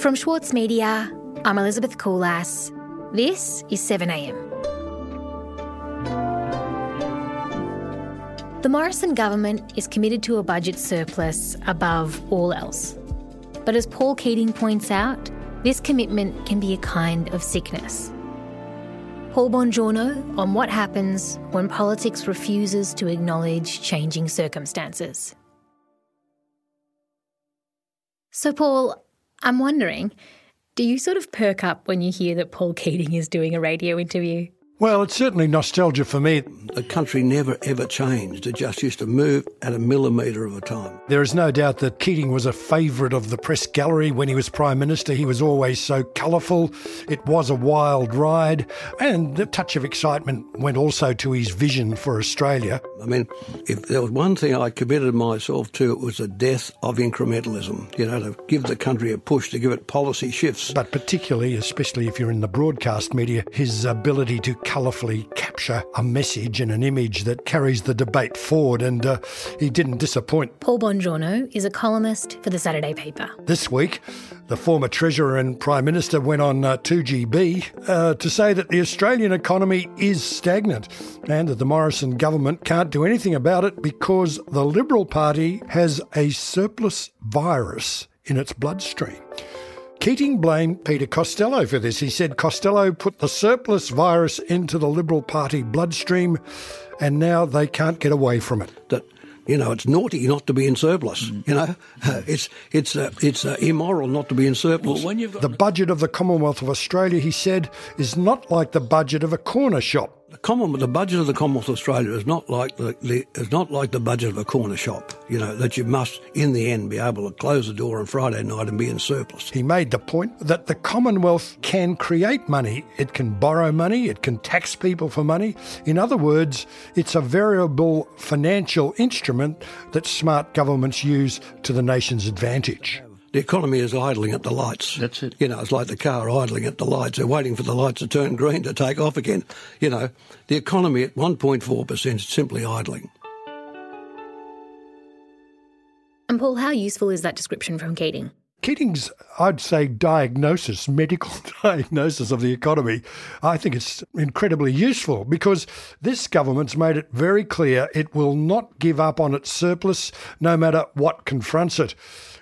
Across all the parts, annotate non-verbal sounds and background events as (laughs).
From Schwartz Media, I'm Elizabeth Kulas. This is 7am. The Morrison government is committed to a budget surplus above all else. But as Paul Keating points out, this commitment can be a kind of sickness. Paul Bongiorno on what happens when politics refuses to acknowledge changing circumstances. So, Paul, I'm wondering, do you sort of perk up when you hear that Paul Keating is doing a radio interview? Well, it's certainly nostalgia for me. The country never ever changed. It just used to move at a millimetre of a time. There is no doubt that Keating was a favourite of the press gallery when he was Prime Minister. He was always so colourful. It was a wild ride. And the touch of excitement went also to his vision for Australia. I mean, if there was one thing I committed myself to, it was the death of incrementalism. You know, to give the country a push, to give it policy shifts. But particularly, especially if you're in the broadcast media, his ability to colourfully capture a message and an image that carries the debate forward, and uh, he didn't disappoint. Paul Bongiorno is a columnist for the Saturday paper. This week, the former Treasurer and Prime Minister went on uh, 2GB uh, to say that the Australian economy is stagnant and that the Morrison government can't do anything about it because the Liberal Party has a surplus virus in its bloodstream. Keating blamed Peter Costello for this. He said Costello put the surplus virus into the Liberal Party bloodstream and now they can't get away from it. That you know, it's naughty not to be in surplus. Mm. You know, uh, (laughs) it's it's uh, it's uh, immoral not to be in surplus. Well, the budget of the Commonwealth of Australia, he said, is not like the budget of a corner shop. The Commonwealth, the budget of the Commonwealth of Australia is not like the, the is not like the budget of a corner shop. You know that you must, in the end, be able to close the door on Friday night and be in surplus. He made the point that the Commonwealth can create money. It can borrow money. It can tax people for money. In other words, it's a variable financial instrument that smart governments use to the nation's advantage the economy is idling at the lights. That's it. You know, it's like the car idling at the lights. They're waiting for the lights to turn green to take off again. You know, the economy at 1.4% is simply idling. And Paul, how useful is that description from Keating? Keating's, I'd say, diagnosis, (laughs) medical diagnosis of the economy, I think it's incredibly useful because this government's made it very clear it will not give up on its surplus no matter what confronts it.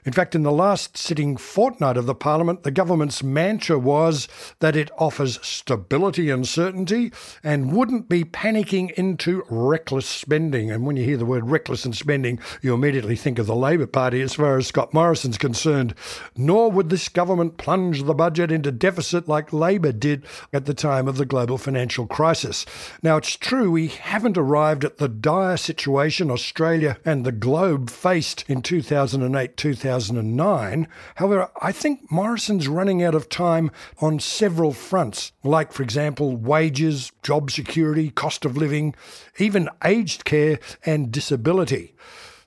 In fact, in the last sitting fortnight of the Parliament, the government's mantra was that it offers stability and certainty and wouldn't be panicking into reckless spending. And when you hear the word reckless and spending, you immediately think of the Labor Party as far as Scott Morrison's concerned. Nor would this government plunge the budget into deficit like Labor did at the time of the global financial crisis. Now, it's true we haven't arrived at the dire situation Australia and the globe faced in 2008 2009. 2009. However, I think Morrison's running out of time on several fronts, like, for example, wages, job security, cost of living, even aged care and disability.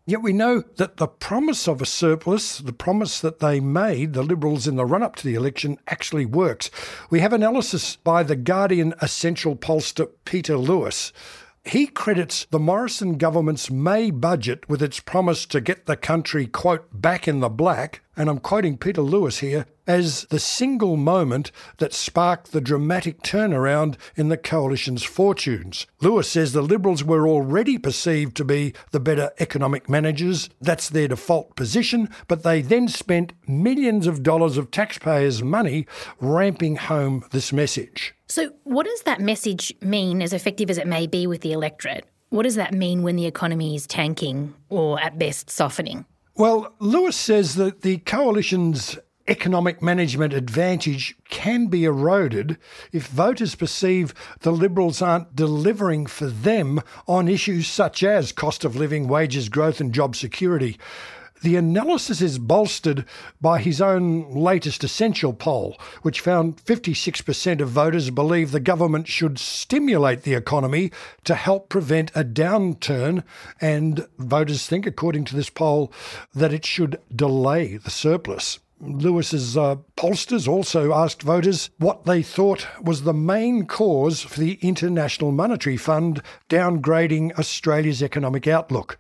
Yet we know that the promise of a surplus, the promise that they made, the Liberals in the run up to the election, actually works. We have analysis by the Guardian essential pollster Peter Lewis he credits the Morrison government's May budget with its promise to get the country, quote, back in the black, and I'm quoting Peter Lewis here, as the single moment that sparked the dramatic turnaround in the coalition's fortunes. Lewis says the Liberals were already perceived to be the better economic managers. That's their default position, but they then spent millions of dollars of taxpayers' money ramping home this message. So, what does that message mean, as effective as it may be with the electorate? What does that mean when the economy is tanking or at best softening? Well, Lewis says that the coalition's economic management advantage can be eroded if voters perceive the Liberals aren't delivering for them on issues such as cost of living, wages growth, and job security. The analysis is bolstered by his own latest essential poll, which found 56% of voters believe the government should stimulate the economy to help prevent a downturn, and voters think, according to this poll, that it should delay the surplus. Lewis's uh, pollsters also asked voters what they thought was the main cause for the International Monetary Fund downgrading Australia's economic outlook.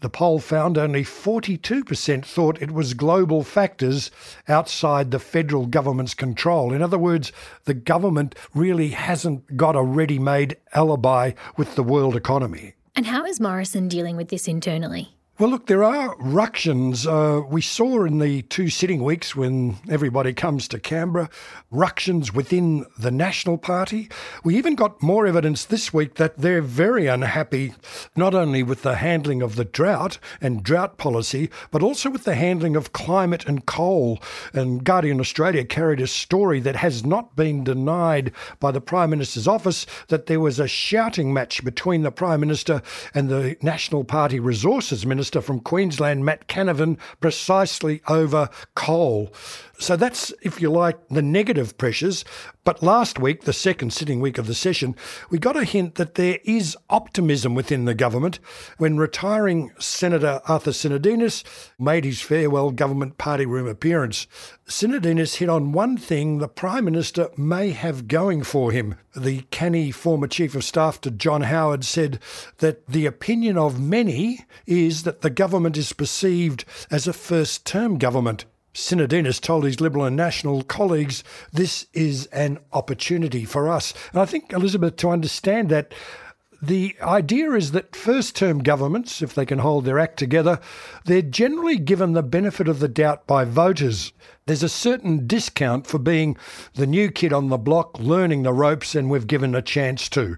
The poll found only 42% thought it was global factors outside the federal government's control. In other words, the government really hasn't got a ready made alibi with the world economy. And how is Morrison dealing with this internally? Well, look, there are ructions. Uh, we saw in the two sitting weeks when everybody comes to Canberra, ructions within the National Party. We even got more evidence this week that they're very unhappy, not only with the handling of the drought and drought policy, but also with the handling of climate and coal. And Guardian Australia carried a story that has not been denied by the Prime Minister's office that there was a shouting match between the Prime Minister and the National Party Resources Minister Minister from Queensland, Matt Canavan, precisely over coal. So that's, if you like, the negative pressures. But last week, the second sitting week of the session, we got a hint that there is optimism within the government when retiring Senator Arthur Sinodinos made his farewell government party room appearance. Sinodinos hit on one thing the Prime Minister may have going for him. The canny former Chief of Staff to John Howard said that the opinion of many is that the government is perceived as a first term government. Sinodinos told his Liberal and National colleagues, This is an opportunity for us. And I think, Elizabeth, to understand that, the idea is that first term governments, if they can hold their act together, they're generally given the benefit of the doubt by voters. There's a certain discount for being the new kid on the block, learning the ropes, and we've given a chance to.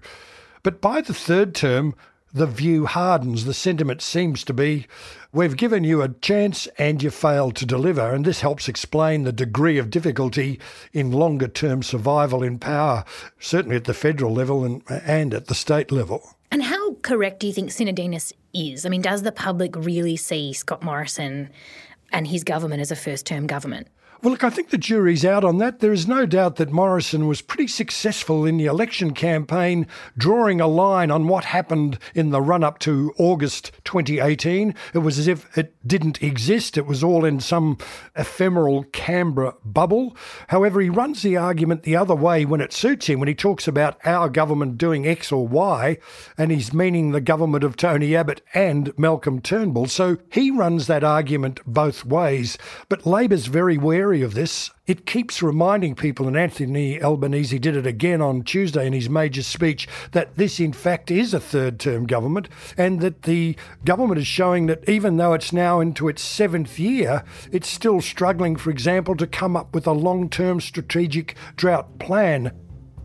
But by the third term, the view hardens. The sentiment seems to be we've given you a chance and you failed to deliver. And this helps explain the degree of difficulty in longer term survival in power, certainly at the federal level and, and at the state level. And how correct do you think Sinodinos is? I mean, does the public really see Scott Morrison and his government as a first term government? Well, look, I think the jury's out on that. There is no doubt that Morrison was pretty successful in the election campaign, drawing a line on what happened in the run up to August 2018. It was as if it didn't exist, it was all in some ephemeral Canberra bubble. However, he runs the argument the other way when it suits him, when he talks about our government doing X or Y, and he's meaning the government of Tony Abbott and Malcolm Turnbull. So he runs that argument both ways. But Labor's very wary of this. It keeps reminding people, and Anthony Albanese did it again on Tuesday in his major speech, that this in fact is a third term government and that the government is showing that even though it's now into its seventh year, it's still struggling, for example, to come up with a long term strategic drought plan.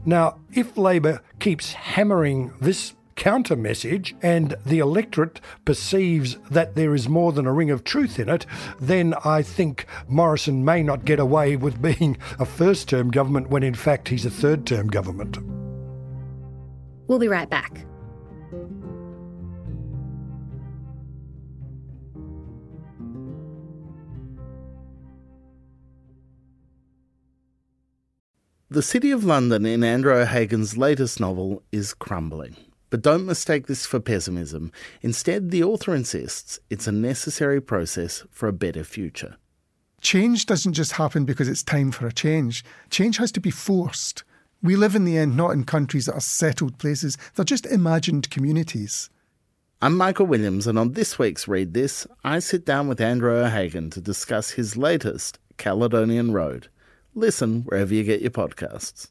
Now, if Labor keeps hammering this counter message and the electorate perceives that there is more than a ring of truth in it, then I think Morrison may not get away with (laughs) being a first term government when in fact he's a third term government. We'll be right back. The City of London in Andrew O'Hagan's latest novel is crumbling. But don't mistake this for pessimism. Instead, the author insists it's a necessary process for a better future. Change doesn't just happen because it's time for a change. Change has to be forced. We live in the end not in countries that are settled places, they're just imagined communities. I'm Michael Williams, and on this week's Read This, I sit down with Andrew O'Hagan to discuss his latest, Caledonian Road. Listen wherever you get your podcasts.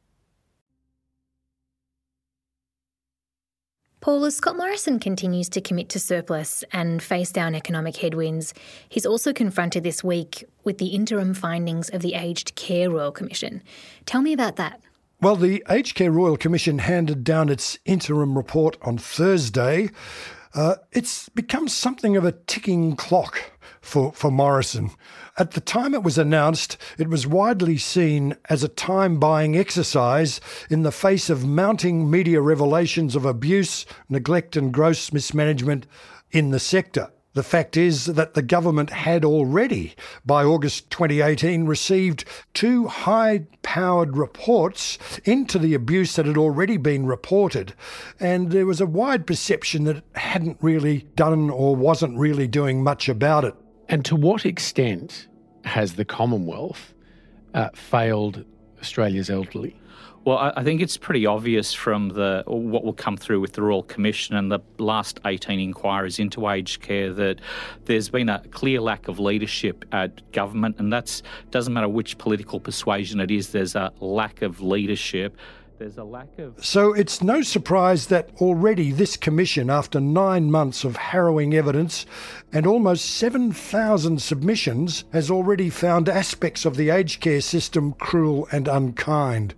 Paul, as Scott Morrison continues to commit to surplus and face down economic headwinds, he's also confronted this week with the interim findings of the Aged Care Royal Commission. Tell me about that. Well, the Aged Care Royal Commission handed down its interim report on Thursday. Uh, it's become something of a ticking clock for, for Morrison. At the time it was announced, it was widely seen as a time buying exercise in the face of mounting media revelations of abuse, neglect, and gross mismanagement in the sector. The fact is that the government had already, by August 2018, received two high powered reports into the abuse that had already been reported. And there was a wide perception that it hadn't really done or wasn't really doing much about it. And to what extent has the Commonwealth uh, failed Australia's elderly? Well, I think it's pretty obvious from the what will come through with the Royal Commission and the last 18 inquiries into aged care that there's been a clear lack of leadership at government, and that doesn't matter which political persuasion it is. There's a lack of leadership. There's a lack of. So it's no surprise that already this commission, after nine months of harrowing evidence and almost 7,000 submissions, has already found aspects of the aged care system cruel and unkind.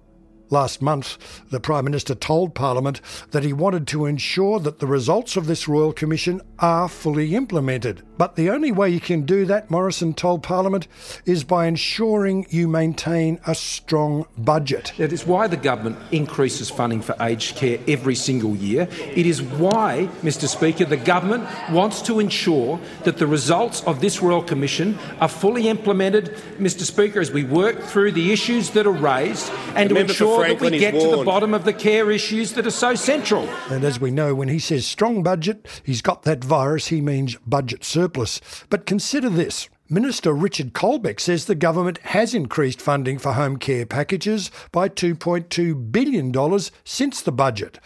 Last month, the Prime Minister told Parliament that he wanted to ensure that the results of this Royal Commission are fully implemented. But the only way you can do that, Morrison told Parliament, is by ensuring you maintain a strong budget. It is why the government increases funding for aged care every single year. It is why, Mr Speaker, the government wants to ensure that the results of this Royal Commission are fully implemented, Mr Speaker, as we work through the issues that are raised and to ensure that we get to the bottom of the care issues that are so central. And as we know, when he says strong budget, he's got that virus, he means budget surplus. But consider this. Minister Richard Colbeck says the government has increased funding for home care packages by $2.2 billion since the budget.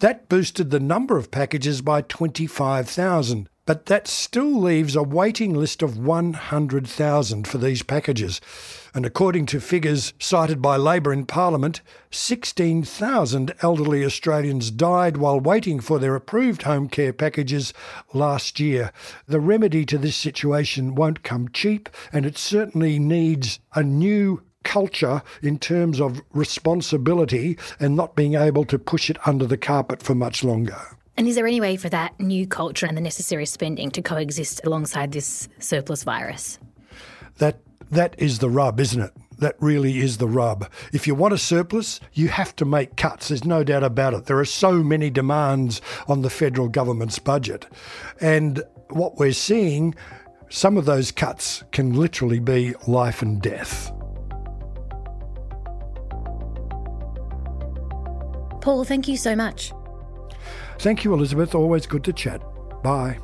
That boosted the number of packages by 25,000 but that still leaves a waiting list of 100,000 for these packages. And according to figures cited by Labor in Parliament, 16,000 elderly Australians died while waiting for their approved home care packages last year. The remedy to this situation won't come cheap, and it certainly needs a new culture in terms of responsibility and not being able to push it under the carpet for much longer. And is there any way for that new culture and the necessary spending to coexist alongside this surplus virus? That that is the rub, isn't it? That really is the rub. If you want a surplus, you have to make cuts. There's no doubt about it. There are so many demands on the federal government's budget. And what we're seeing, some of those cuts can literally be life and death. Paul, thank you so much. Thank you, Elizabeth. Always good to chat. Bye.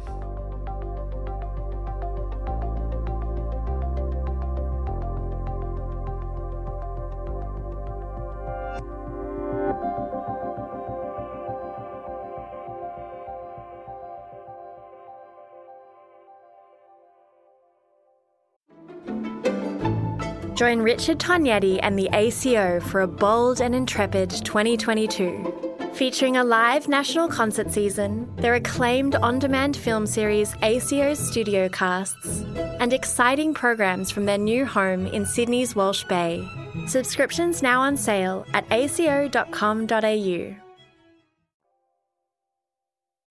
Join Richard Tognetti and the ACO for a bold and intrepid 2022. Featuring a live national concert season, their acclaimed on demand film series ACO's Studio Casts, and exciting programs from their new home in Sydney's Walsh Bay. Subscriptions now on sale at aco.com.au.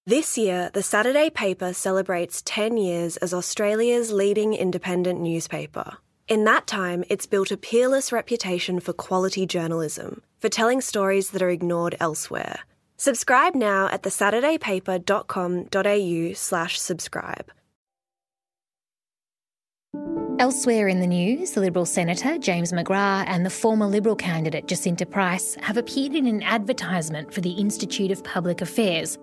This year, the Saturday paper celebrates 10 years as Australia's leading independent newspaper. In that time, it's built a peerless reputation for quality journalism for telling stories that are ignored elsewhere. Subscribe now at thesaturdaypaper.com.au slash subscribe. Elsewhere in the news, the Liberal Senator James McGrath and the former Liberal candidate Jacinta Price have appeared in an advertisement for the Institute of Public Affairs.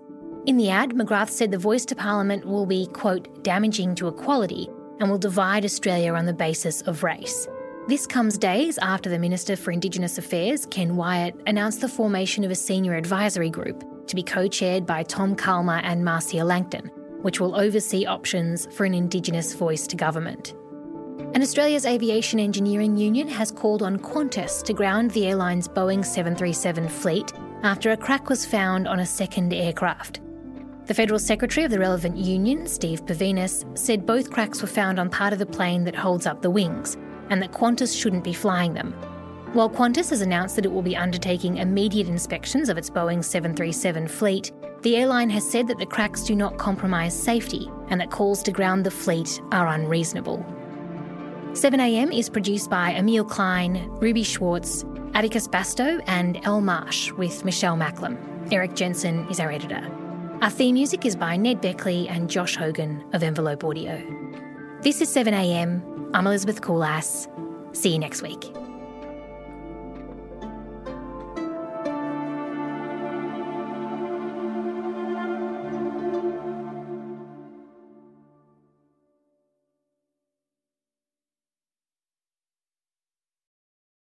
In the ad, McGrath said the voice to Parliament will be, quote, damaging to equality and will divide Australia on the basis of race. This comes days after the Minister for Indigenous Affairs, Ken Wyatt, announced the formation of a senior advisory group to be co chaired by Tom Calma and Marcia Langton, which will oversee options for an Indigenous voice to government. And Australia's Aviation Engineering Union has called on Qantas to ground the airline's Boeing 737 fleet after a crack was found on a second aircraft. The Federal Secretary of the relevant union, Steve Purvinas, said both cracks were found on part of the plane that holds up the wings, and that Qantas shouldn't be flying them. While Qantas has announced that it will be undertaking immediate inspections of its Boeing 737 fleet, the airline has said that the cracks do not compromise safety and that calls to ground the fleet are unreasonable. 7am is produced by Emil Klein, Ruby Schwartz, Atticus Bastow, and Elle Marsh with Michelle Macklem. Erik Jensen is our editor. Our theme music is by Ned Beckley and Josh Hogan of Envelope Audio. This is 7am. I'm Elizabeth Kulas. See you next week.